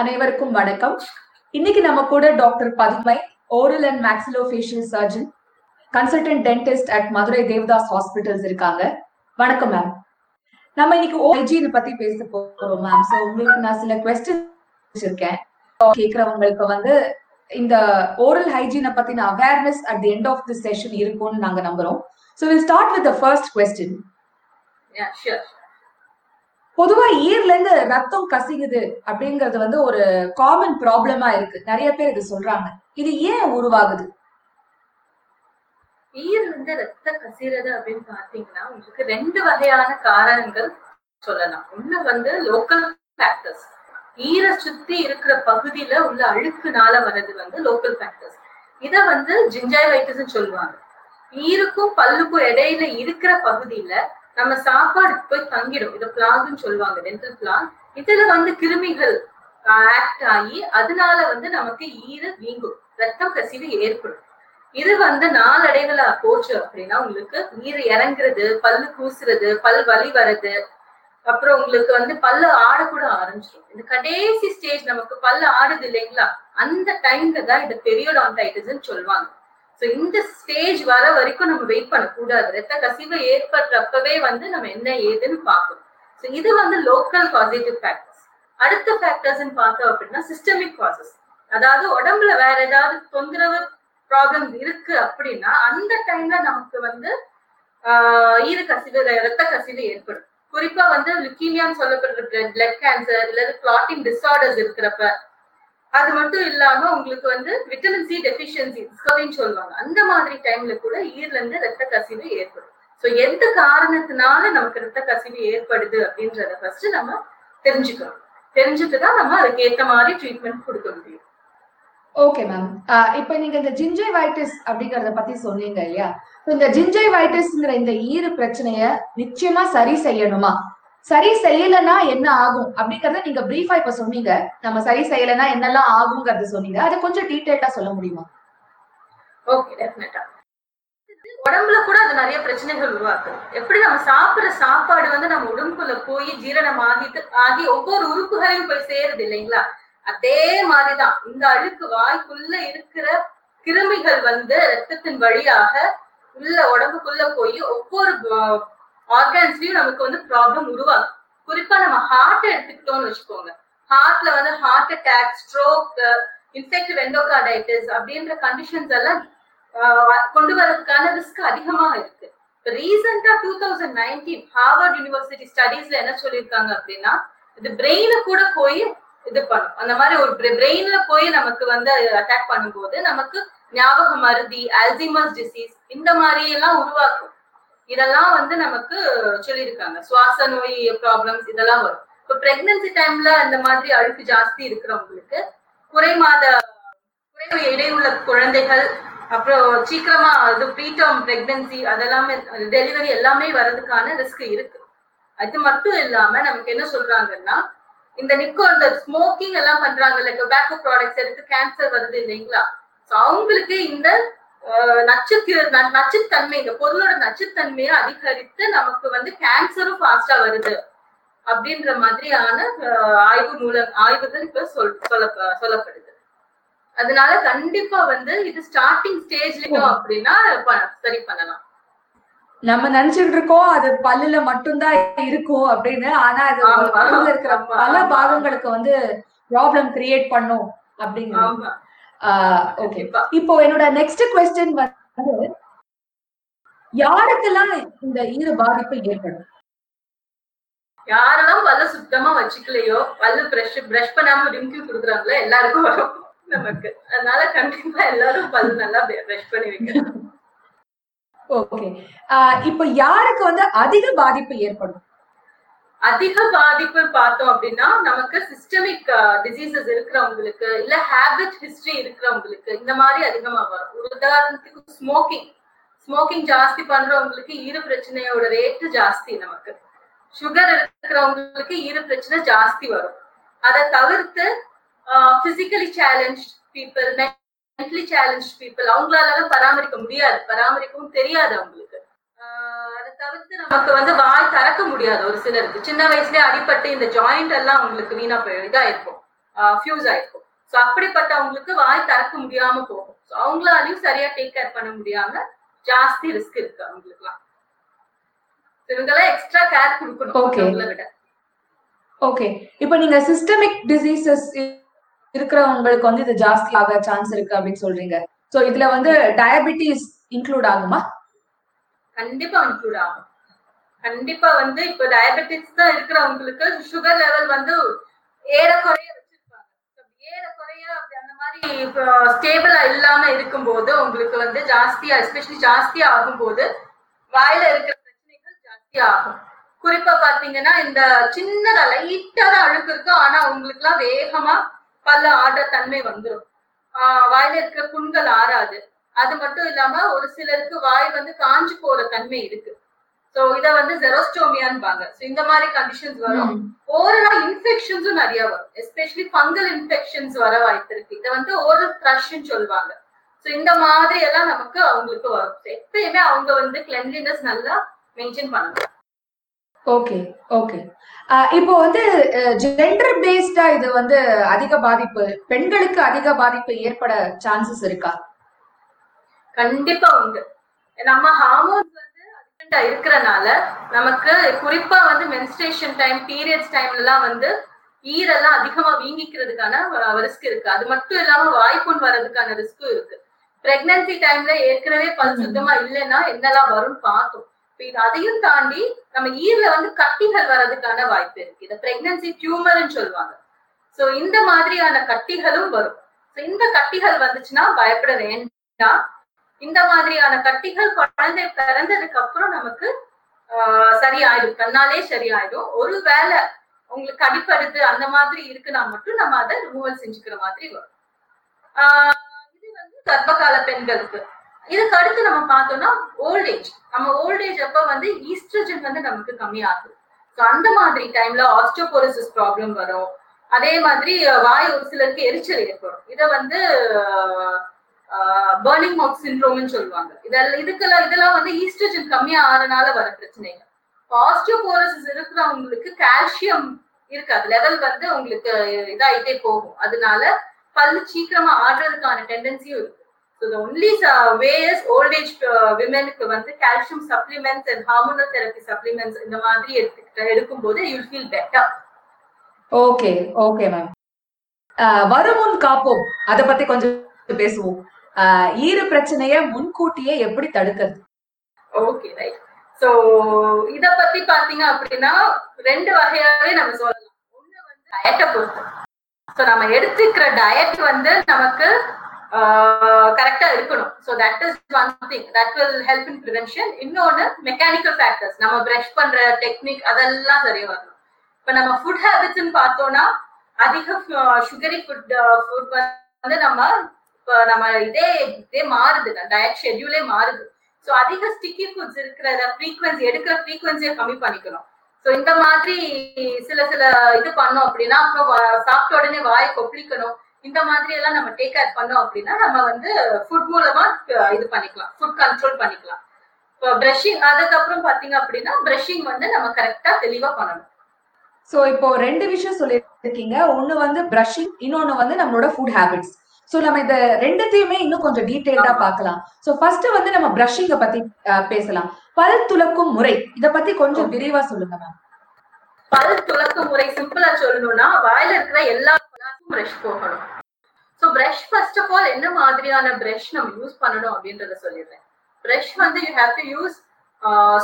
அனைவருக்கும் வணக்கம். இன்னைக்கு நம்ம கூட doctor Padumai oral and maxillofacial surgeon consultant dentist at Madurai Devadoss hospitals இருக்காங்க. வணக்கம் மேம் நம்ம இன்னைக்கு ஹைஜீன் பத்தி பேச போறோம் மேம் சோ உங்களுக்கு நான் சில கொஸ்டின் வச்சிருக்கேன். கேக்குறவங்களுக்கு வந்து இந்த ஓரல் ஹைஜீனை பத்தின awareness at the end of the session இருக்கும்னு நாங்க நம்புறோம். So will start with the first question பொதுவா ஈர்ல இருந்து ரத்தம் கசிகுது அப்படிங்கறது வந்து ஒரு காமன் ப்ராப்ளமா இருக்கு. நிறைய பேர் இது சொல்றாங்க. இது ஏன் உருவாகுது? ஈர் வந்து ரத்த கசிறது அப்படின்னு பாத்தீங்கன்னா உங்களுக்கு ரெண்டு வகையான காரணங்கள் சொல்லலாம். ஒண்ணு வந்து லோக்கல் ஃபேக்டர்ஸ் ஈரை சுத்தி இருக்கிற பகுதியில உள்ள அழுக்குனால வர்றது வந்து லோக்கல் ஃபேக்டர்ஸ் இத வந்து ஜிஞ்சைவைட்டிஸ் சொல்லுவாங்க. ஈருக்கும் பல்லுக்கும் இடையில இருக்கிற பகுதியில நம்ம சாப்பாடு போய் தங்கிடும். இதை பிளாக்னு சொல்லுவாங்க. டென்டல் பிளாக் இதுல வந்து கிருமிகள் ஆக்ட் ஆகி அதனால வந்து நமக்கு ஈர வீங்கும். ரத்தம் கசிவு ஏற்படும். இது வந்து நாளடைவுல போச்சு அப்படின்னா உங்களுக்கு ஈர இறங்குறது பல்லு கூசுறது பல் வலி வர்றது அப்புறம் உங்களுக்கு வந்து பல்லு ஆடக்கூட ஆரம்பிச்சிடும். இந்த கடைசி ஸ்டேஜ் நமக்கு பல்லு ஆடுது இல்லைங்களா? அந்த டைம்ல தான் இந்த பெரியோடான்டைட்டிஸ்ன்னு சொல்லுவாங்க. ஸோ இந்த ஸ்டேஜ் வர வரைக்கும் நம்ம வெயிட் பண்ணக்கூடாது. ரத்த கசிவு ஏற்படுறப்பவே வந்து நம்ம என்ன ஏதுன்னு பார்க்கணும். ஸோ இது வந்து லோக்கல் பாசிட்டிவ் ஃபேக்டர்ஸ் அடுத்த ஃபேக்டர்ஸ்ன்னு பார்த்தோம் அப்படின்னா சிஸ்டமிக் காசஸ் அதாவது உடம்புல வேற ஏதாவது தொந்தரவு ப்ராப்ளம் இருக்கு அப்படின்னா அந்த டைம்ல நமக்கு வந்து ஆஹ் ஈர கசிவு ரத்த கசிவு ஏற்படும். குறிப்பா வந்து லுக்கீமியான்னு சொல்லப்படுற பிளட் கேன்சர் இல்லது கிளாட்டிங் டிஸார்டர்ஸ் இருக்கிறப்ப அது மட்டும் இல்லாம உங்களுக்கு வந்து விட்டமின் சி டெபிஷியன்சி சொல்லுவாங்க. அந்த மாதிரி டைம்ல கூட ஈர்ல இருந்து ரத்த கசிவு ஏற்படும். சோ எந்த காரணத்தினால நமக்கு ரத்த கசிவு ஏற்படுது அப்படின்றத ஃபர்ஸ்ட் நம்ம தெரிஞ்சுக்கணும். தெரிஞ்சுட்டு தான் நம்ம அதுக்கு ஏத்த மாதிரி ட்ரீட்மெண்ட் கொடுக்க முடியும். ஓகே மேம் இப்ப நீங்க இந்த ஜிஞ்சைவைட்டிஸ் அப்படிங்கறத பத்தி சொன்னீங்க இல்லையா? இந்த ஜிஞ்சை வைட்டிஸ்ங்கிற இந்த ஈறு பிரச்சனைய நிச்சயமா சரி செய்யணுமா? சரி செய்யலைன்னா என்ன ஆகும்? அப்படிங்கறத நீங்க பிரீஃபா இப்ப சொன்னீங்க. நம்ம சரி செய்யலைன்னா என்னெல்லாம் ஆகுங்கிறத சொன்னீங்க. அதை கொஞ்சம் டீடைல்டா சொல்ல முடியுமா? ஓகே டெஃபினட்டா உடம்புல கூட அது நிறைய பிரச்சனைகள் உருவாக்குது எப்படி நம்ம சாப்பிடுற சாப்பாடு வந்து நம்ம உடம்புக்குள்ள போய் ஜீரணம் ஆகிட்டு ஆகி ஒவ்வொரு உறுப்புகளையும் போய் சேருது இல்லைங்களா? அதே மாதிரிதான் இந்த அழுக்கு வாய்க்குள்ள இருக்கிற கிருமிகள் வந்து ரத்தத்தின் வழியாக உள்ள உடம்புக்குள்ள போய் ஒவ்வொரு ஆர்கான்ஸ்லயும் நமக்கு வந்து ப்ராப்ளம் உருவாகும் குறிப்பா நம்ம ஹார்ட் எடுத்துக்கிட்டோம்னு வச்சுக்கோங்க. ஹார்ட்ல வந்து heart attack stroke infective endocarditis அப்படின்ற கண்டிஷன்ஸ் எல்லாம் ஆஹ் கொண்டு வரதுக்கான ரிஸ்க் அதிகமாக இருக்கு. ரீசெண்டா two thousand nineteen Harvard university ஸ்டடீஸ்ல என்ன சொல்லியிருக்காங்க அப்படின்னா இது பிரெயின கூட போய் இது பண்ணும். அந்த மாதிரி ஒரு பிரெயின்ல போய் நமக்கு வந்து அட்டாக் பண்ணும்போது நமக்கு ஞாபக மருதி அல்சிமஸ் டிசீஸ் இந்த மாதிரி எல்லாம் உருவாக்கும். இதெல்லாம் வந்து நமக்கு சொல்லியிருக்காங்க. சுவாச நோய் ப்ராப்ளம்ஸ் இதெல்லாம் வரும். இப்போ பிரெக்னன்சி டைம்ல இந்த மாதிரி அழுப்பு ஜாஸ்தி இருக்கிறவங்களுக்கு குறை மாத குறை இடையுள்ள குழந்தைகள் அப்புறம் சீக்கிரமா அது ப்ரீடம் பிரெக்னன்சி அதெல்லாமே டெலிவரி எல்லாமே வர்றதுக்கான ரிஸ்க் இருக்கு. அது மட்டும் இல்லாம நமக்கு என்ன சொல்றாங்கன்னா இந்த நிக்கோ இந்த ஸ்மோக்கிங் எல்லாம் பண்றாங்கல்ல டொபாக்கோ ப்ராடக்ட்ஸ் எடுத்து கேன்சர் வருது இல்லைங்களா? அவங்களுக்கு இந்த நச்சுக்கு நச்சுத்தன்மை இந்த பொருளோட நச்சுத்தன்மையை அதிகரித்து நமக்கு வந்து கேன்சரும் ஃபாஸ்டா வருது. அப்படின்ற மாதிரியான ஆய்வு மூலம் ஆய்வுகள் இப்ப சொல் சொல்ல சொல்லப்படுது. அதனால கண்டிப்பா வந்து இது ஸ்டார்டிங் ஸ்டேஜ்லயும் அப்படின்னா சரி பண்ணலாம். நம்ம நினைச்சிட்டு இருக்கோம் அது பல்லுல மட்டும்தான் இருக்கும் அப்படின்னு ஆனா அது உடம்புல இருக்கிற பல பாகங்களுக்கு வந்து ப்ராப்ளம் கிரியேட் பண்ணும் அப்படிங்கிறது ஓகே இப்போ என்னோட நெக்ஸ்ட் கொஸ்டின் வந்து யாருக்கெல்லாம் இந்த ஈர பாதிப்பு ஏற்படும்? யாரெல்லாம் பல்ல சுத்தமா வச்சுக்கலையோ பல்லு பிரஷ் பிரஷ் பண்ணாம ரிங்கிள் கொடுக்குறாங்களோ எல்லாருக்கும் வரும் நமக்கு. அதனால கண்டிப்பா எல்லாரும் பல்லு நல்லா பிரஷ் பண்ணி வைக்கணும். ஓகே இப்போ யாருக்கு வந்து அதிக பாதிப்பு ஏற்படும்? அதிக பாதிப்பு பார்த்தோம் அப்படின்னா நமக்கு சிஸ்டமிக் டிசீசஸ் இருக்கிறவங்களுக்கு இல்ல ஹேபிட் ஹிஸ்டரி இருக்கிறவங்களுக்கு இந்த மாதிரி அதிகமா வரும். ஒரு உதாரணத்துக்கு ஸ்மோக்கிங் ஸ்மோக்கிங் ஜாஸ்தி பண்றவங்களுக்கு ஈர பிரச்சனையோட ரேட்டு ஜாஸ்தி நமக்கு. சுகர் இருக்கிறவங்களுக்கு ஈர பிரச்சனை ஜாஸ்தி வரும். அதை தவிர்த்து physically challenge people mentally challenge people அவங்களால பராமரிக்க முடியாது. பராமரிக்கவும் தெரியாது அவங்களுக்கு. அதை தவிர்த்து நமக்கு வந்து வாய் திறக்க முடியாது ஒரு சிலருக்கு. சின்ன வயசுலயே அடிப்பட்டு இந்த ஜாயிண்ட் எல்லாம் அவங்களுக்கு வீணா போய் இதா இருக்கும் ஃபியூஸ் ஆயிருக்கும். ஸோ அப்படிப்பட்டவங்களுக்கு வாய் திறக்க முடியாம போகும். ஸோ அவங்களாலையும் சரியா டேக் கேர் பண்ண முடியாம ஜாஸ்தி ரிஸ்க் இருக்கு அவங்களுக்குலாம். இவங்கெல்லாம் எக்ஸ்ட்ரா கேர் கொடுக்கணும். மத்தவங்கள விட. ஓகே இப்போ நீங்க சிஸ்டமிக் டிசீசஸ் இருக்கிறவங்களுக்கு வந்து இது ஜாஸ்தி ஆக சான்ஸ் இருக்கு அப்படின்னு சொல்றீங்க. சோ இதுல வந்து டயபிட்டிஸ் இன்க்ளூட் ஆகுமா? கண்டிப்பா இன்க்ளூட் ஆகும். கண்டிப்பா வந்து இப்போ டயபெட்டிக்ஸ் தான் இருக்கிறவங்களுக்கு சுகர் லெவல் வந்து ஏறக்குறைய வச்சிருப்பாங்க. ஏறக்குறைய அப்படி அந்த மாதிரி ஸ்டேபிளா இல்லாம இருக்கும்போது உங்களுக்கு வந்து ஜாஸ்தியா எஸ்பெஷலி ஜாஸ்தியா ஆகும்போது வாயில இருக்கிற பிரச்சனைகள் ஜாஸ்தி ஆகும். குறிப்பா பாத்தீங்கன்னா இந்த சின்னதா லைட்டா தான் அழுக்கு இருக்கும் ஆனா உங்களுக்கு எல்லாம் வேகமா பல்ல ஆடுற தன்மை வந்துடும் ஆஹ் வாயில இருக்கிற புண்கள் ஆறாது. அது மட்டும் இல்லாம ஒரு சிலருக்கு வாய் வந்து காஞ்சு போற தன்மை இருக்கு. சோ இத வந்து ஜெரோஸ்டோமியான்பாங்க சோ இந்த மாதிரி கண்டிஷன்ஸ் வரும். ஓரலா இன்ஃபெக்ஷன்ஸும் நிறைய வரும். எஸ்பெஷலி ஃபங்கல் இன்ஃபெக்ஷன்ஸ் வர வாய்ப்பு இருக்கு. இதை வந்து ஓரல் த்ரஷ்ன்னு சொல்லுவாங்க. சோ இந்த மாதிரி எல்லாம் நமக்கு அவங்களுக்கு வரும். எப்பயுமே அவங்க வந்து கிளென்லினஸ் நல்லா மெயின்டைன் பண்ணணும். ஓகே ஓகே இப்போ வந்து ஜெண்டர் பேஸ்டா இது வந்து அதிக பாதிப்பு பெண்களுக்கு அதிக பாதிப்பு ஏற்பட சான்சஸ் இருக்கா? கண்டிப்பா உண்டு. நம்ம ஹார்மோன்ஸ் வந்து அதிகண்டா இருக்கிறனால நமக்கு குறிப்பா வந்து மென்ஸ்ட்ரேஷன் டைம் பீரியட்ஸ் டைம்ல எல்லாம் வந்து ஈரெல்லாம் அதிகமா வீங்கிக்கிறதுக்கான ரிஸ்க் இருக்கு. அது மட்டும் இல்லாம வாய்ப்புண் வர்றதுக்கான ரிஸ்க்கும் இருக்கு. பிரெக்னன்சி டைம்ல ஏற்கனவே பல் சுத்தமா இல்லைன்னா என்னெல்லாம் வரும்னு பார்த்தோம். இது அதையும் தாண்டி நம்ம ஈர்ல வந்து கட்டிகள் வர்றதுக்கான வாய்ப்பு இருக்கு. இதை பிரெக்னன்சி டியூமர்னு சொல்லுவாங்க. சோ இந்த மாதிரியான கட்டிகளும் வரும். இந்த கட்டிகள் வந்துச்சுன்னா பயப்பட வேண்டாம். இந்த மாதிரியான கட்டிகள் குழந்தை பிறந்ததுக்கு அப்புறம் நமக்கு ஆஹ், சரியாயிடும். தன்னாலே சரியாயிடும். ஒருவேளை உங்களுக்கு அடிப்படுது அந்த மாதிரி இருக்குன்னா மட்டும் நம்ம அதை ரிமூவல் செஞ்சுக்கிற மாதிரி வரும். ஆஹ், இது வந்து கர்ப்பகால பெண்களுக்கு. இதுக்கு அடுத்து நம்ம பார்த்தோம்னா ஓல்டேஜ் நம்ம ஓல்டேஜ் அப்ப வந்து ஈஸ்ட்ரஜன் வந்து நமக்கு கம்மியாகுது ஸோ அந்த மாதிரி டைம்ல ஆஸ்டோபோரோசிஸ் ப்ராப்ளம் வரும். அதே மாதிரி வாய் ஒரு சிலருக்கு எரிச்சல் ஏற்படும். இதை வந்து பேர்னிங் மவுத் சிண்ட்ரோம்னு சொல்லுவாங்க. இதெல்லாம் இதுக்கெல்லாம் இதெல்லாம் வந்து ஈஸ்ட்ரஜன் கம்மியா ஆறனால வர பிரச்சனைங்க ஆஸ்டியோபோரோசிஸ் இருக்கிறவங்களுக்கு கால்சியம் இருக்காது. லெவல் வந்து உங்களுக்கு இதாயிட்டே போகும். அதனால பல்லு சீக்கிரமா ஆடுறதுக்கான டெண்டன்சியும் இருக்கு. So the only ways old age விமெனுக்கு வந்து calcium supplements and hormonal therapy supplements இந்த மாதிரி எடுத்துக்கிட்ட எடுக்கும்போது you feel better okay okay ma'am வருமுன் காப்போம். அத பத்தி கொஞ்சம் பேசுவோம். ஈர பிரச்சனைய முன்கூட்டியே எப்படி தடுக்கிறது? ஓகே ரைட் சோ இத பத்தி பாத்தீங்க அப்படின்னா ரெண்டு வகையாவே நம்ம சொல்லலாம். ஒண்ணு வந்து டயட்டை பொறுத்து. சோ நம்ம எடுத்துக்கிற டயட் வந்து நமக்கு கரெக்டா இருக்கணும். So that is one thing that will help in prevention இன்னொன்னு மெக்கானிக்கல் ஃபேக்டர்ஸ் நம்ம ப்ரஷ் பண்ற டெக்னிக் அதெல்லாம் சரியா வரணும். இப்ப நம்ம ஃபுட் ஹேபிட்ஸ்னு பார்த்தோம்னா அதிக சுகரி ஃபுட் ஃபுட் வந்து நம்ம நம்ம இதே இதே மாறுது டயட் ஷெட்யூலே மாறுது. ஸோ அதிக ஸ்டிக்கி ஃபுட்ஸ் இருக்கிற ஃப்ரீக்வன்சி எடுக்கிற ஃப்ரீக்வன்சியை கம்மி பண்ணிக்கணும். ஸோ இந்த மாதிரி சில சில இது பண்ணோம் அப்படின்னா அப்புறம் சாப்பிட்ட உடனே வாய் கொப்பளிக்கணும். இந்த மாதிரி எல்லாம் நம்ம டேக் கேர் பண்ணோம் அப்படின்னா நம்ம வந்து ஃபுட் மூலமா இது பண்ணிக்கலாம். ஃபுட் கண்ட்ரோல் பண்ணிக்கலாம். இப்போ ப்ரஷிங் அதுக்கப்புறம் பாத்தீங்க அப்படின்னா ப்ரஷிங் வந்து நம்ம கரெக்டா தெளிவா பண்ணணும். சோ இப்போ ரெண்டு விஷயம் சொல்லியிருக்கீங்க. ஒன்னு வந்து ப்ரஷிங் இன்னொன்னு வந்து நம்மளோட ஃபுட் ஹேபிட்ஸ் சோ நம்ம இந்த ரெண்டுத்தையுமே இன்னும் கொஞ்சம் டீடைல்டா. பார்க்கலாம். சோ ஃபர்ஸ்ட் வந்து நம்ம பிரஷிங்க பத்தி பேசலாம். பல் துலக்கும் முறை. இத பத்தி கொஞ்சம் விரிவா சொல்லுங்க மேம் பல் துலக்கு முறை சிம்பிளா சொல்லணும்னா வாயில இருக்கிற எல்லா பல்லாக்கும் பிரஷ் போகணும். So brush first of all என்ன மாதிரியான பிரஷ் நம்ம யூஸ் பண்ணணும் அப்படின்றத சொல்லிடுறேன். பிரஷ் வந்து you have to use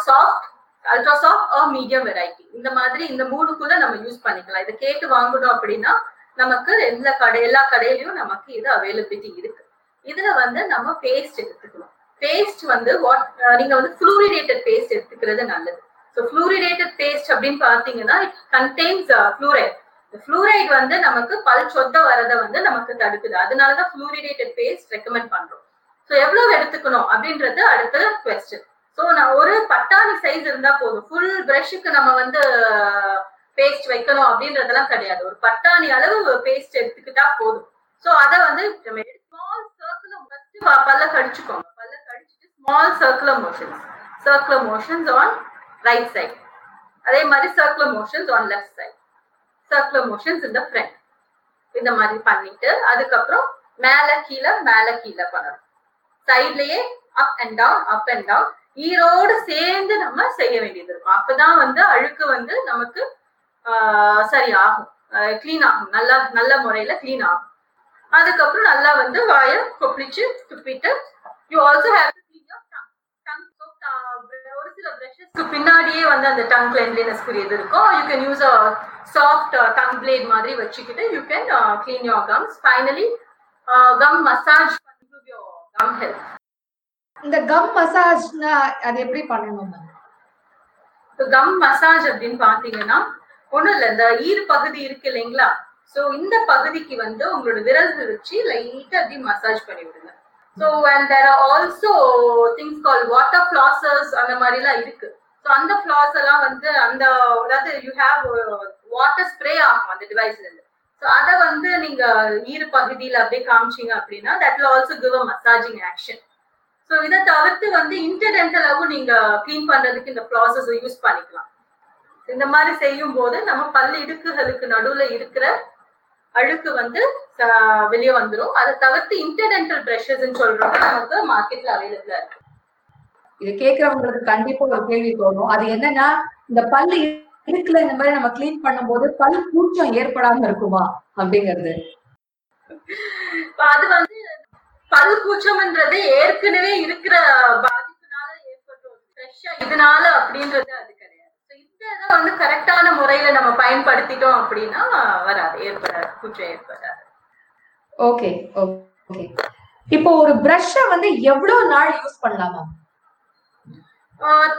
soft ultra soft or medium variety இந்த மாதிரி இந்த மூணுக்குள்ள நம்ம யூஸ் பண்ணிக்கலாம். இதை கேட்டு வாங்கணும் அப்படின்னா நமக்கு எந்த கடை எல்லா கடையிலயும் நமக்கு இது அவைலபிலிட்டி இருக்கு. இதுல வந்து நம்ம பேஸ்ட் எடுத்துக்கணும் பேஸ்ட் வந்து வாட் நீங்க வந்து ஃப்ளூரிடேட்டட் பேஸ்ட் எடுத்துக்கிறது நல்லது. ஸோ ஃப்ளூரிடேட்டட் பேஸ்ட் அப்படின்னு பார்த்தீங்கன்னா இட் கண்டெய்ன்ஸ் ஃப்ளூரைட் ஃப்ளூரைட் வந்து நமக்கு பல் சொத்த வரதை வந்து நமக்கு தடுக்குது. அதனால தான் ஃப்ளூரிடேட்டட் பேஸ்ட் ரெக்கமெண்ட் பண்றோம். ஸோ எவ்வளவு எடுத்துக்கணும் அப்படின்றது அடுத்த கொஸ்டின் ஸோ நான் ஒரு பட்டாணி சைஸ் இருந்தா போதும். ஃபுல் பிரஷுக்கு நம்ம வந்து பேஸ்ட் வைக்கணும் அப்படின்றதெல்லாம் கிடையாது. ஒரு பட்டாணி அளவு பேஸ்ட் எடுத்துக்கிட்டா போதும். ஸோ அதை வந்து நம்ம ஸ்மால் சர்க்கிள் ஃபர்ஸ்ட் பல்ல கடிச்சுக்கோங்க. பல்ல கடிச்சிட்டு small circular motions circular motions on right side அதே மாதிரி circular motions on left side circular motions in the front இந்த மாதிரி பண்ணிட்டு அதுக்கப்புறம் மேல கீழே மேல கீழே பண்ணணும். சைட்லயே up and down up and down Erode சேர்ந்து நம்ம செய்ய வேண்டியது இருக்கும். அப்பதான் வந்து அழுக்கு வந்து நமக்கு சரி ஆகும். கிளீன் ஆகும். நல்லா நல்ல முறையில கிளீன் ஆகும். அதுக்கப்புறம் நல்லா வந்து வாயை கொப்பளிச்சு துப்பிட்டு யூ ஆல்சோ ஹேவ் ஒரு சில பிரஷஸ்க்கு பின்னாடியே வந்து அந்த டங் கிளென்லினஸ் இது இருக்கும். You can use a soft tongue blade மாதிரி வச்சுக்கிட்டு you can clean your gums finally gum massage gum health இந்த கம் மசாஜ்னா அது எப்படி பண்ணணும் கம் மசாஜ் அப்படின்னு பாத்தீங்கன்னா ஒண்ணும் இல்ல இந்த ஈர் பகுதி இருக்கு இல்லைங்களா? சோ இந்த பகுதிக்கு வந்து உங்களோட விரல்கள் வச்சு லைட்டா அப்படி மசாஜ் பண்ணி விடுங்க. So and there are also things call water flossers அந்த மாதிரி எல்லாம் இருக்கு. ஸோ அந்த ஃபிளாஸ் எல்லாம் வந்து அந்த அதாவது யூ ஹேவ் வாட்டர் ஸ்ப்ரே ஆகும் அந்த டிவைஸ்ல இருந்து. ஸோ அதை வந்து நீங்க ஈர பகுதியில அப்படியே காமிச்சீங்க அப்படின்னா that will also give a massaging action so இதை தவிர்த்து வந்து இன்டர்டென்டலாவும் நீங்க கிளீன் பண்றதுக்கு இந்த ப்ராசஸ் யூஸ் பண்ணிக்கலாம். இந்த மாதிரி செய்யும் போது நம்ம பல் இடுக்குகளுக்கு நடுவுல இருக்கிற அழுக்கு வந்து வெளியே வந்துடும் அதை தவிர்த்து இன்டர்டென்டல் பிரஷஸ் சொல்றது நமக்கு மார்க்கெட்ல அவைலபிளா இருக்கு. இது கேக்குறவங்களுக்கு கண்டிப்பா ஒரு கேள்வி தோணும். அது என்னன்னா இந்த பல்லு இருக்குல இந்த மாதிரி நம்ம கிளீன் பண்ணும்போது பல் கூச்சம் ஏற்படாம இருக்குமா? அப்படிங்கிறது. அது வந்து பல் கூச்சம்ன்றது ஏற்கனவே இருக்கிற பாதிப்புனால ஏற்பட்ட இதனால அப்படின்றது இதை வந்து கரெக்டான முறையில நம்ம பயன்படுத்திட்டோம் அப்படின்னா வராது ஏற்படாது கூச்சம் ஏற்படாது. Okay okay. இப்போ ஒரு பிரஷ்ஷ வந்து எவ்வளவு நாள் யூஸ் பண்ணலாமா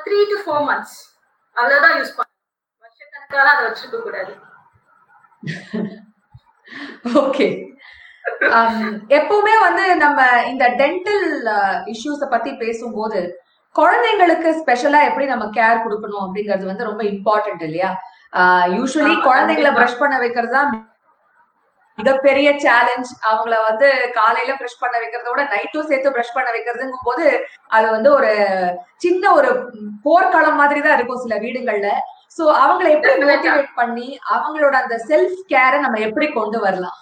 த்ரீ டு ஃபோர் மந்த்ஸ் அவ்வளவுதான் யூஸ் பண்ணணும் வருஷக்கணக்கால அதை வச்சிருக்க கூடாது. ஓகே. எப்பவுமே வந்து நம்ம இந்த டென்டல் இஷ்யூஸ பத்தி பேசும்போது குழந்தைங்களுக்கு ஸ்பெஷலா எப்படி நம்ம கேர் கொடுக்கணும் அப்படிங்கிறது வந்து ரொம்ப இம்பார்ட்டன்ட் இல்லையா? யூஸ்வலி குழந்தைங்களை பிரஷ் பண்ண வைக்கிறது தான் மிகப்பெரிய சேலஞ்ச் அவங்கள வந்து காலையில பிரஷ் பண்ண வைக்கிறதோட நைட்டும் சேர்த்து பிரஷ் பண்ண வைக்கிறதுங்கும் போது அது வந்து ஒரு சின்ன ஒரு போர்க்களம் மாதிரி தான் இருக்கும் சில வீடுகள்ல. சோ அவங்கள எப்படி மோட்டிவேட் பண்ணி அவங்களோட அந்த செல்ஃப் கேரை நம்ம எப்படி கொண்டு வரலாம்?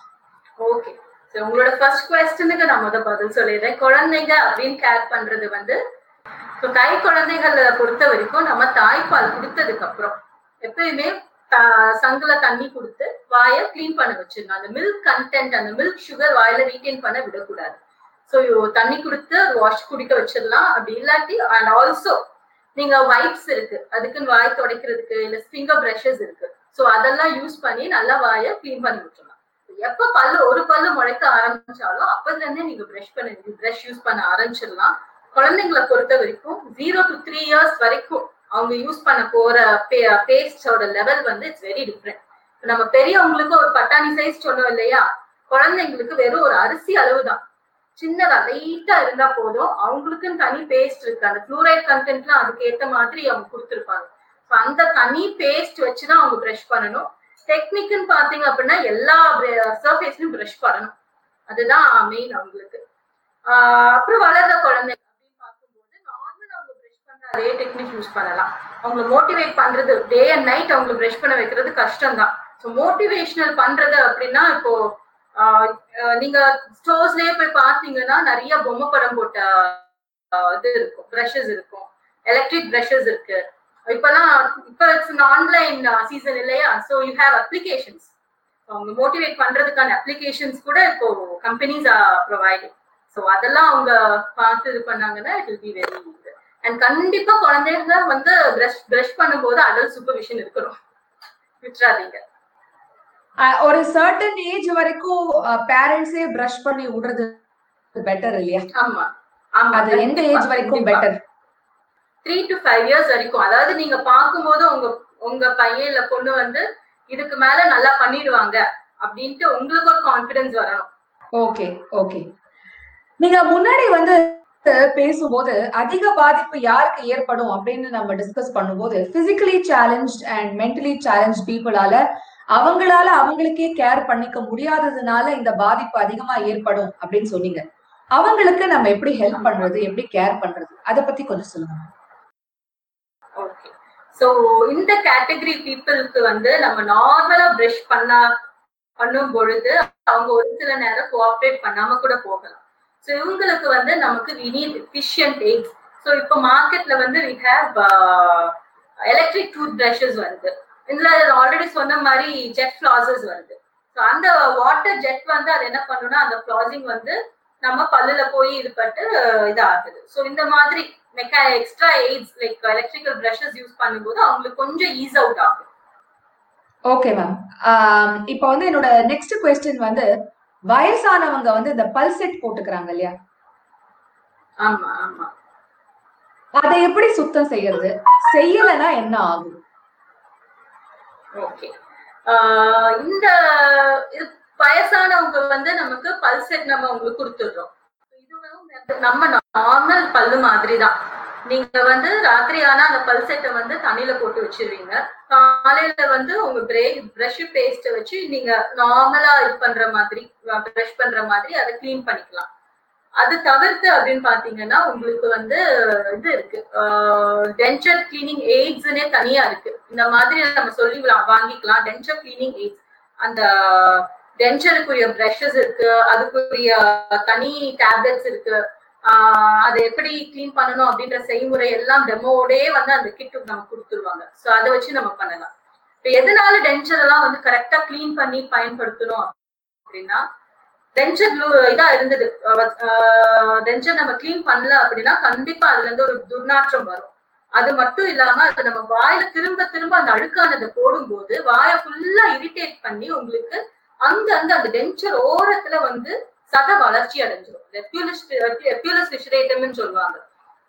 ஓகே உங்களோட ஃபர்ஸ்ட் கொஸ்டினுக்கு நான் முத பதில் சொல்லிடுறேன். குழந்தைங்க அப்படின்னு கேர் பண்றது வந்து ஸோ கை குழந்தைகளை பொறுத்த வரைக்கும் நம்ம தாய்ப்பால் கொடுத்ததுக்கு அப்புறம் எப்பயுமே சங்குல தண்ணி கொடுத்து வாயை கிளீன் பண்ண வச்சிருங்க அந்த மில்க் கண்டென்ட் அந்த மில்க் சுகர் வாயில ரீட்டைன் பண்ண விடக்கூடாது. ஸோ தண்ணி கொடுத்து வாஷ் குடிக்க வச்சிடலாம். அப்படி இல்லாட்டி அண்ட் ஆல்சோ நீங்க வைப்ஸ் இருக்கு. அதுக்குன்னு வாய் துடைக்கிறதுக்கு இல்ல ஃபிங்கர் பிரஷஸ் இருக்கு. ஸோ அதெல்லாம் யூஸ் பண்ணி நல்லா வாயை கிளீன் பண்ணி விட்டுருலாம் எப்ப பல்லு ஒரு பல்லு முளைக்க ஆரம்பிச்சாலும் அப்பதுல இருந்தே நீங்க பிரஷ் பண்ண பிரஷ் யூஸ் பண்ண ஆரம்பிச்சிடலாம். குழந்தைங்களை பொறுத்த வரைக்கும் ஜீரோ டு த்ரீ இயர்ஸ் வரைக்கும் அவங்க யூஸ் பண்ண போற பேஸ்டோட லெவல் வந்து இட்ஸ் வெரி டிஃப்ரெண்ட் நம்ம பெரியவங்களுக்கு ஒரு பட்டாணி சைஸ் சொன்னோம் இல்லையா? குழந்தைங்களுக்கு வெறும் ஒரு அரிசி அளவு தான் சின்னதா லைட்டா இருந்தா போதும். அவங்களுக்குன்னு தனி பேஸ்ட் இருக்கு. அந்த ஃப்ளூரைட் கண்டென்ட்லாம் அதுக்கு ஏத்த மாதிரி அவங்க கொடுத்துருப்பாங்க. அந்த தனி பேஸ்ட் வச்சுதான் அவங்க ப்ரஷ் பண்ணணும். டெக்னிக்னு பாத்தீங்க அப்படின்னா எல்லா சர்ஃபேஸ்லயும் ப்ரஷ் பண்ணணும். அதுதான் மெயின் அவங்களுக்கு. அப்புறம் வளர்ந்த குழந்தை அப்படின்னு பார்க்கும்போது நார்மல் அவங்க ப்ரஷ் பண்ற அதே டெக்னிக் யூஸ் பண்ணலாம். அவங்களை மோட்டிவேட் பண்றது டே அண்ட் நைட் அவங்களை ப்ரஷ் பண்ண வைக்கிறது கஷ்டம் தான் ஸோ மோட்டிவேஷனல் பண்றது அப்படின்னா இப்போ நீங்க ஸ்டோர்ஸ்லயே போய் பாத்தீங்கன்னா நிறைய பொம்மை படம் போட்ட இது இருக்கும் ப்ரஷஸ் இருக்கும். எலக்ட்ரிக் ப்ரஷஸ் இருக்கு. இப்பெல்லாம் இப்போ இட்ஸ் ஆன்லைன் சீசன் இல்லையா? ஸோ யூ ஹேவ் அப்ளிகேஷன்ஸ் அவங்க மோட்டிவேட் பண்றதுக்கான அப்ளிகேஷன்ஸ் கூட இப்போ கம்பெனிஸ் ப்ரொவைடிங் ஸோ அதெல்லாம் அவங்க பார்த்து இது பண்ணாங்கன்னா it will be very and கண்டிப்பா குழந்தைங்க வந்து பிரஷ் பிரஷ் பண்ணும்போது அடல் சூப்பர்விஷன் இருக்கணும். விட்டுறாதீங்க. ஒரு சர்டன் ஏஜ் வரைக்கும் பேரண்ட்ஸே பிரஷ் பண்ணி விடுறது பெட்டர் இல்லையா? ஆமா ஆமா. அது எந்த ஏஜ் வரைக்கும் better three to five years வரைக்கும். அதாவது நீங்க பார்க்கும்போது உங்க உங்க பையன் இல்ல பொண்ணு வந்து இதுக்கு மேல நல்லா பண்ணிடுவாங்க அப்படின்ட்டு உங்களுக்கு ஒரு கான்பிடன்ஸ் வரணும். ஓகே ஓகே நீங்க முன்னாடி வந்து பேசும்போது அதிக பாதிப்பு யாருக்கு ஏற்படும் அப்படின்னு நம்ம டிஸ்கஸ் பண்ணும்போது physically challenge and mentally challenge பீப்புளால அவங்களால அவங்களுக்கே கேர் பண்ணிக்க முடியாததுனால இந்த பாதிப்பு அதிகமா ஏற்படும் அப்படின்னு சொன்னீங்க. அவங்களுக்கு நம்ம எப்படி ஹெல்ப் பண்றது எப்படி கேர் பண்றது? அத பத்தி கொஞ்சம் சொல்லுங்க. ஓகே சோ இந்த கேட்டகரி பீப்புளுக்கு வந்து நம்ம நார்மலா பிரஷ் பண்ணா பண்ணும் பொழுது அவங்க ஒரு சில நேரம் கோஆப்ரேட் பண்ணாம கூட போகலாம். ஸோ இவங்களுக்கு வந்து நமக்கு we need efficient aids so இப்போ மார்க்கெட்ல வந்து we have electric toothbrushes வருது இதுல ஆல்ரெடி சொன்ன மாதிரி ஜெட் ஃபிளாசஸ் வருது ஸோ அந்த வாட்டர் ஜெட் வந்து அது என்ன பண்ணுன்னா அந்த ஃபிளாசிங் வந்து நம்ம பல்லுல போய் இது பட்டு uh, ஆகுது ஸோ இந்த மாதிரி Mecca extra aids like electrical brushes use பண்ணும்போது அவங்களுக்கு கொஞ்சம் ஈஸ் அவுட் ஆகும். ஓகே மேம் இப்போ வந்து என்னோட நெக்ஸ்ட் கொஸ்டின் வந்து வயசானவங்க வந்து இந்த பல்செட் போட்டுக்கிறாங்க இல்லையா? அதை எப்படி சுத்தம் செய்யறது? செய்யலைன்னா என்ன ஆகும்? ஓகே. இந்த வயசானவங்க வந்து நமக்கு பல்செட் நம்ம உங்களுக்கு கொடுத்துடுறோம். இதுவும் நம்ம நார்மல் பல்லு மாதிரி தான் நீங்க வந்து ராத்திரி ஆனா அந்த பல்செட்டை வந்து தண்ணியில போட்டு வச்சிருவீங்க. காலையில வந்து உங்க பிரேக் பிரஷ் பேஸ்ட் வச்சு நீங்க நார்மலா இது பண்ற மாதிரி பிரஷ் பண்ற மாதிரி அதை கிளீன் பண்ணிக்கலாம். அது தவிர்த்து அப்படின்னு பாத்தீங்கன்னா உங்களுக்கு வந்து இது இருக்கு. டென்ச்சர் கிளீனிங் எய்ட்ஸ்னே தனியா இருக்கு. இந்த மாதிரி நம்ம சொல்லி வாங்கிக்கலாம். டென்ச்சர் கிளீனிங் எய்ட்ஸ் அந்த டென்ச்சருக்குரிய ப்ரஷஸ் இருக்கு. அதுக்குரிய தனி டேப்லெட்ஸ் இருக்கு. ஆஹ் அதை எப்படி கிளீன் பண்ணணும் அப்படின்ற செய்முறை எல்லாம் டெமோடே வந்து அந்த கிட்டு நம்ம கொடுத்துருவாங்க. ஸோ அதை வச்சு நம்ம பண்ணலாம். இப்போ எதனால டென்ச்சர் எல்லாம் வந்து கரெக்டா கிளீன் பண்ணி பயன்படுத்தணும் அப்படின்னா டென்ச்சர் இதா இருந்தது. டென்ச்சர் நம்ம கிளீன் பண்ணல அப்படின்னா கண்டிப்பா அதுல இருந்து ஒரு துர்நாற்றம் வரும். அது மட்டும் இல்லாம அது நம்ம வாயில திரும்ப திரும்ப அந்த அழுக்கானதை போடும்போது வாயை ஃபுல்லா இரிட்டேட் பண்ணி உங்களுக்கு அங்கங்க அந்த டென்ச்சர் ஓரத்துல வந்து சத வளர்ச்சி ஃபிஷரேட்டம்னு சொல்லுவாங்க.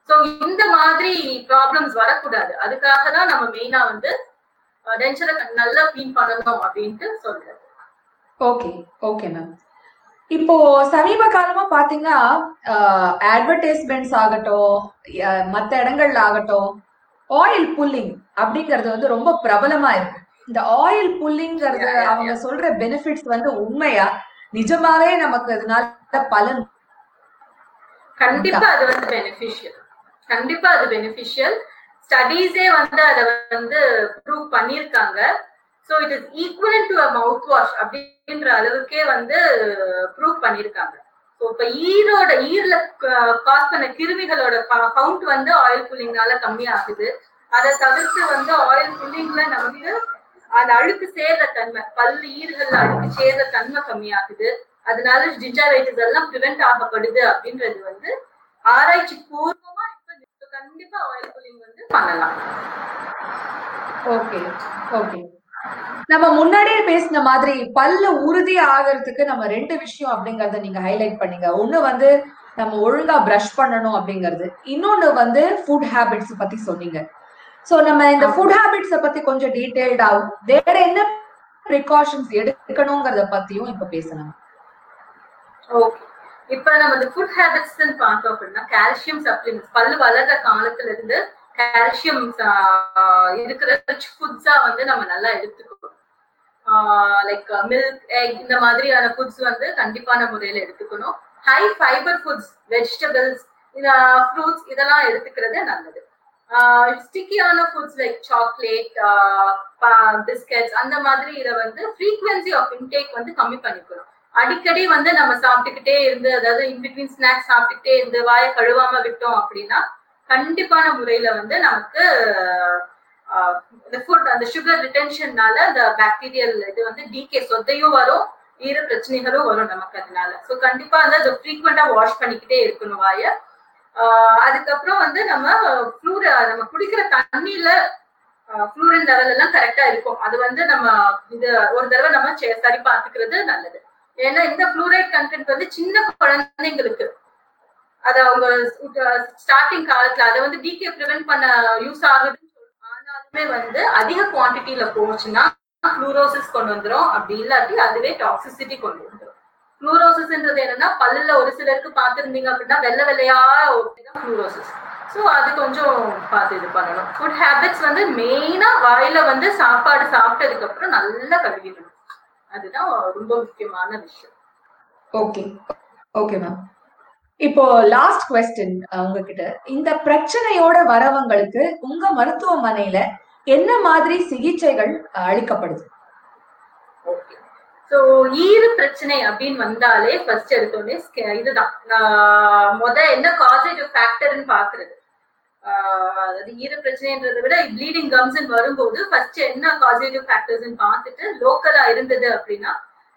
ஸோ இந்த மாதிரி ப்ராப்ளம்ஸ் வரக்கூடாது. அதுக்காக தான் நம்ம மெயினா வந்து டென்ச்சரை நல்லா கிளீன் பண்ணணும் அப்படின்ட்டு சொல்றது ஓகே ஓகே மேம் இப்போ சமீப காலமா பாத்தீங்கன்னா அட்வர்டைஸ்மெண்ட்ஸ் ஆகட்டும் மத்த இடங்கள்ல ஆகட்டும் ஆயில் புல்லிங் அப்படிங்கறது வந்து ரொம்ப பிரபலமா இருக்கு. இந்த ஆயில் புல்லிங்கிறது அவங்க சொல்ற பெனிஃபிட்ஸ் வந்து உண்மையா? நிஜமாவே நமக்கு அதனால பலன் கண்டிப்பா அது வந்து பெனிஃபிஷியல் கண்டிப்பா அது பெனிஃபிஷியல் ஸ்டடீஸே வந்து அதை வந்து ப்ரூவ் பண்ணியிருக்காங்க. So it is equal to a mouthwash அப்படின்ற அளவுக்கே வந்து ப்ரூவ் பண்ணியிருக்காங்க. ஸோ இப்போ ஈரோட ஈரில் காஸ் பண்ண கிருமிகளோட கவுண்ட் வந்து ஆயில் புல்லிங்னால கம்மியாகுது. அதை தவிர்த்து வந்து ஆயில் புல்லிங்ல நமக்கு அந்த அழுக்கு சேர்ற தன்மை பல்லு ஈறுகள்ல அழுக்கு சேர்ற தன்மை கம்மியாகுது. அதனால ஜிஞ்சாவைட்டிஸ் எல்லாம் ப்ரிவென்ட் ஆகப்படுது அப்படின்றது வந்து ஆராய்ச்சி பூர்வமா இப்ப கண்டிப்பா ஆயில் புல்லிங் வந்து பண்ணலாம். ஓகே ஓகே நம்ம முன்னாடியே பேசின மாதிரி பல்ல உறுதி ஆகிறதுக்கு நம்ம ரெண்டு விஷயம் அப்படிங்கறத நீங்க ஹைலைட் பண்ணீங்க. ஒண்ணு வந்து நம்ம ஒழுங்கா பிரஷ் பண்ணணும் அப்படிங்கிறது. இன்னொன்னு வந்து ஃபுட் ஹேபிட்ஸ் பத்தி சொன்னீங்க. சோ நம்ம இந்த ஃபுட் ஹேபிட்ஸ பத்தி கொஞ்சம் டீடைல்டாவும் வேற என்ன ப்ரிகாஷன்ஸ் எடுக்கணுங்கிறத பத்தியும் இப்ப பேசலாம். ஓகே இப்ப நம்ம இந்த ஃபுட் ஹேபிட்ஸ் பார்த்தோம் அப்படின்னா கால்சியம் சப்ளிமெண்ட்ஸ் பல்லு வளர்ற காலத்துல இருந்து கால்சியம் இருக்கிற ரிச் ஃபுட்ஸா வந்து நம்ம நல்லா எடுத்துக்கணும். லைக் மில்க் எக் இந்த மாதிரியான ஃபுட்ஸ் வந்து கண்டிப்பான முறையில எடுத்துக்கணும். High fibre foods vegetables fruits இதெல்லாம் எடுத்துக்கிறது நல்லது. ஸ்டிக்கியான ஃபுட்ஸ் லைக் சாக்லேட் பிஸ்கெட்ஸ் அந்த மாதிரி இதை வந்து ஃப்ரீக்வன்சி ஆஃப் இன்டேக் வந்து கம்மி பண்ணிக்கணும் அடிக்கடி வந்து நம்ம சாப்பிட்டுக்கிட்டே இருந்து அதாவது இன்பிட்வீன் ஸ்நாக்ஸ் சாப்பிட்டுக்கிட்டே இருந்து வாயை கழுவாம விட்டோம் அப்படின்னா கண்டிப்பான முறையில வந்து நமக்கு இந்த ஃபுட் அந்த சுகர் ரிட்டென்ஷன்னால அந்த பாக்டீரியல் இது வந்து டிகே சொத்தையும் வரும் ஈர பிரச்சனைகளும் வரும் நமக்கு அதனால. ஸோ கண்டிப்பா வந்து அதை ஃப்ரீக்வெண்டா வாஷ் பண்ணிக்கிட்டே இருக்கணும் வாயை. அதுக்கப்புறம் வந்து நம்ம ஃப்ளூர நம்ம குடிக்கிற தண்ணியில ஃப்ளூரின் லெவல் எல்லாம் கரெக்டா இருக்கும். அது வந்து நம்ம இது ஒரு தடவை நம்ம சரி பார்த்துக்கிறது நல்லது. ஏன்னா இந்த ஃப்ளூரைட் கண்டென்ட் வந்து சின்ன குழந்தைங்களுக்கு அது அவங்க ஸ்டார்டிங் காலத்துல அதை வந்து டிகே ப்ரிவென்ட் பண்ண யூஸ் ஆகுதுன்னு ஆனாலுமே வந்து அதிக குவான்டிட்டியில போச்சுன்னா ஃப்ளூரோசிஸ் கொண்டு வந்துடும் அப்படி இல்லாட்டி அதுவே டாக்ஸிசிட்டி கொண்டு வரும். ஃப்ளூரோசிஸ்ன்றது என்னன்னா பல்லுல ஒரு சிலருக்கு பார்த்துருந்தீங்க அப்படின்னா வெள்ளை வெள்ளையா ஃப்ளூரோசிஸ் ஸோ அது கொஞ்சம் பார்த்து இது பண்ணணும். ஃபுட் ஹேபிட்ஸ் வந்து மெயினா வாயில வந்து சாப்பாடு சாப்பிட்டதுக்கு அப்புறம் நல்லா கழுவிடணும் அதுதான் ரொம்ப முக்கியமான விஷயம். ஓகே ஓகே மேம் இப்போ லாஸ்ட் கொஸ்டின் உங்ககிட்ட. இந்த பிரச்சனையோட வரவங்களுக்கு உங்க மருத்துவமனையில என்ன மாதிரி சிகிச்சைகள் அளிக்கப்படுது? ஸோ ஈறு பிரச்சனை அப்படின்னு வந்தாலே ஃபர்ஸ்ட் எடுத்தோடனே இதுதான். முத என்ன காசேஜ் ஃபேக்டர்னு பாக்குறது. ஆஹ் அது ஈர பிரச்சனைன்றதை விட ப்ளீடிங் கம்ஸ் வரும்போது ஃபர்ஸ்ட் என்ன காசேஜ் ஃபேக்டர்ஸ் பார்த்துட்டு லோக்கலா இருந்தது அப்படின்னா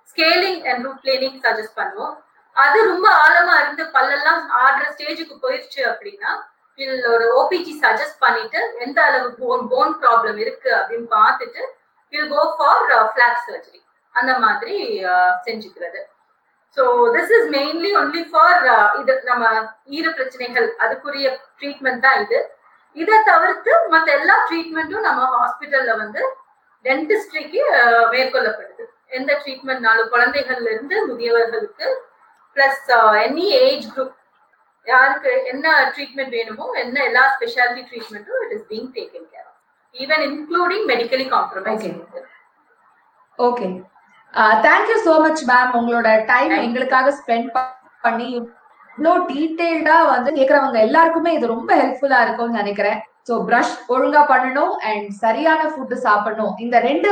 scaling and root cleaning suggest பண்ணுவோம். அது ரொம்ப ஆழமா இருந்து பல்லெல்லாம் ஆடுற ஸ்டேஜுக்கு போயிடுச்சு அப்படின்னா ஒரு ஓபிஜி சஜஸ்ட் பண்ணிட்டு எந்த அளவு போன் போன் ப்ராப்ளம் இருக்கு அப்படின்னு பார்த்துட்டு will go for flap surgery அந்த மாதிரி செஞ்சுக்கிறது. So this is mainly only for இது நம்ம ஈர பிரச்சனைகள் அதுக்குரிய ட்ரீட்மெண்ட் தான் இது. இதை தவிர்த்து மற்ற எல்லா ட்ரீட்மெண்ட்டும் நம்ம ஹாஸ்பிட்டல்ல வந்து டென்டிஸ்ட்ரிக்கு மேற்கொள்ளப்படுது. எந்த ட்ரீட்மெண்ட்னாலும் குழந்தைகள்ல இருந்து முதியவர்களுக்கு பிளஸ் எனி ஏஜ் குரூப் யாருக்கு என்ன ட்ரீட்மெண்ட் வேணுமோ என்ன எல்லா speciality ட்ரீட்மெண்ட்டும் it is being taken care even including medically compromise okay thank you so much ma'am உங்களோட டைம். எங்களுக்காக ஸ்பெண்ட் பண்ணி இவ்வளோ டீடைல்டா வந்து கேக்குறவங்க எல்லாருக்குமே இது ரொம்ப ஹெல்ப்ஃபுல்லா இருக்கும்னு நினைக்கிறேன். ஸோ பிரஷ் ஒழுங்கா பண்ணணும் அண்ட் சரியான ஃபுட்டு சாப்பிடணும். இந்த ரெண்டு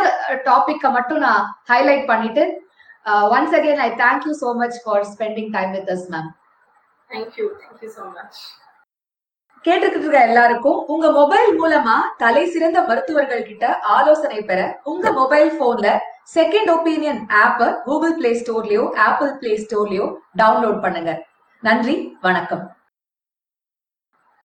டாபிக்க மட்டும் நான் ஹைலைட் பண்ணிட்டு once again I thank you so much for spending time with us ma'am thank you thank you so much கேட்டுக்கிட்டு இருக்க எல்லாருக்கும் உங்க மொபைல் மூலமா தலை சிறந்த மருத்துவர்கள் கிட்ட ஆலோசனை பெற உங்க மொபைல் போன்ல செகண்ட் ஒப்பீனியன் ஆப்பை கூகுள் பிளே ஸ்டோர்லயோ ஆப்பிள் பிளே ஸ்டோர்லயோ டவுன்லோட் பண்ணுங்க. நன்றி வணக்கம்.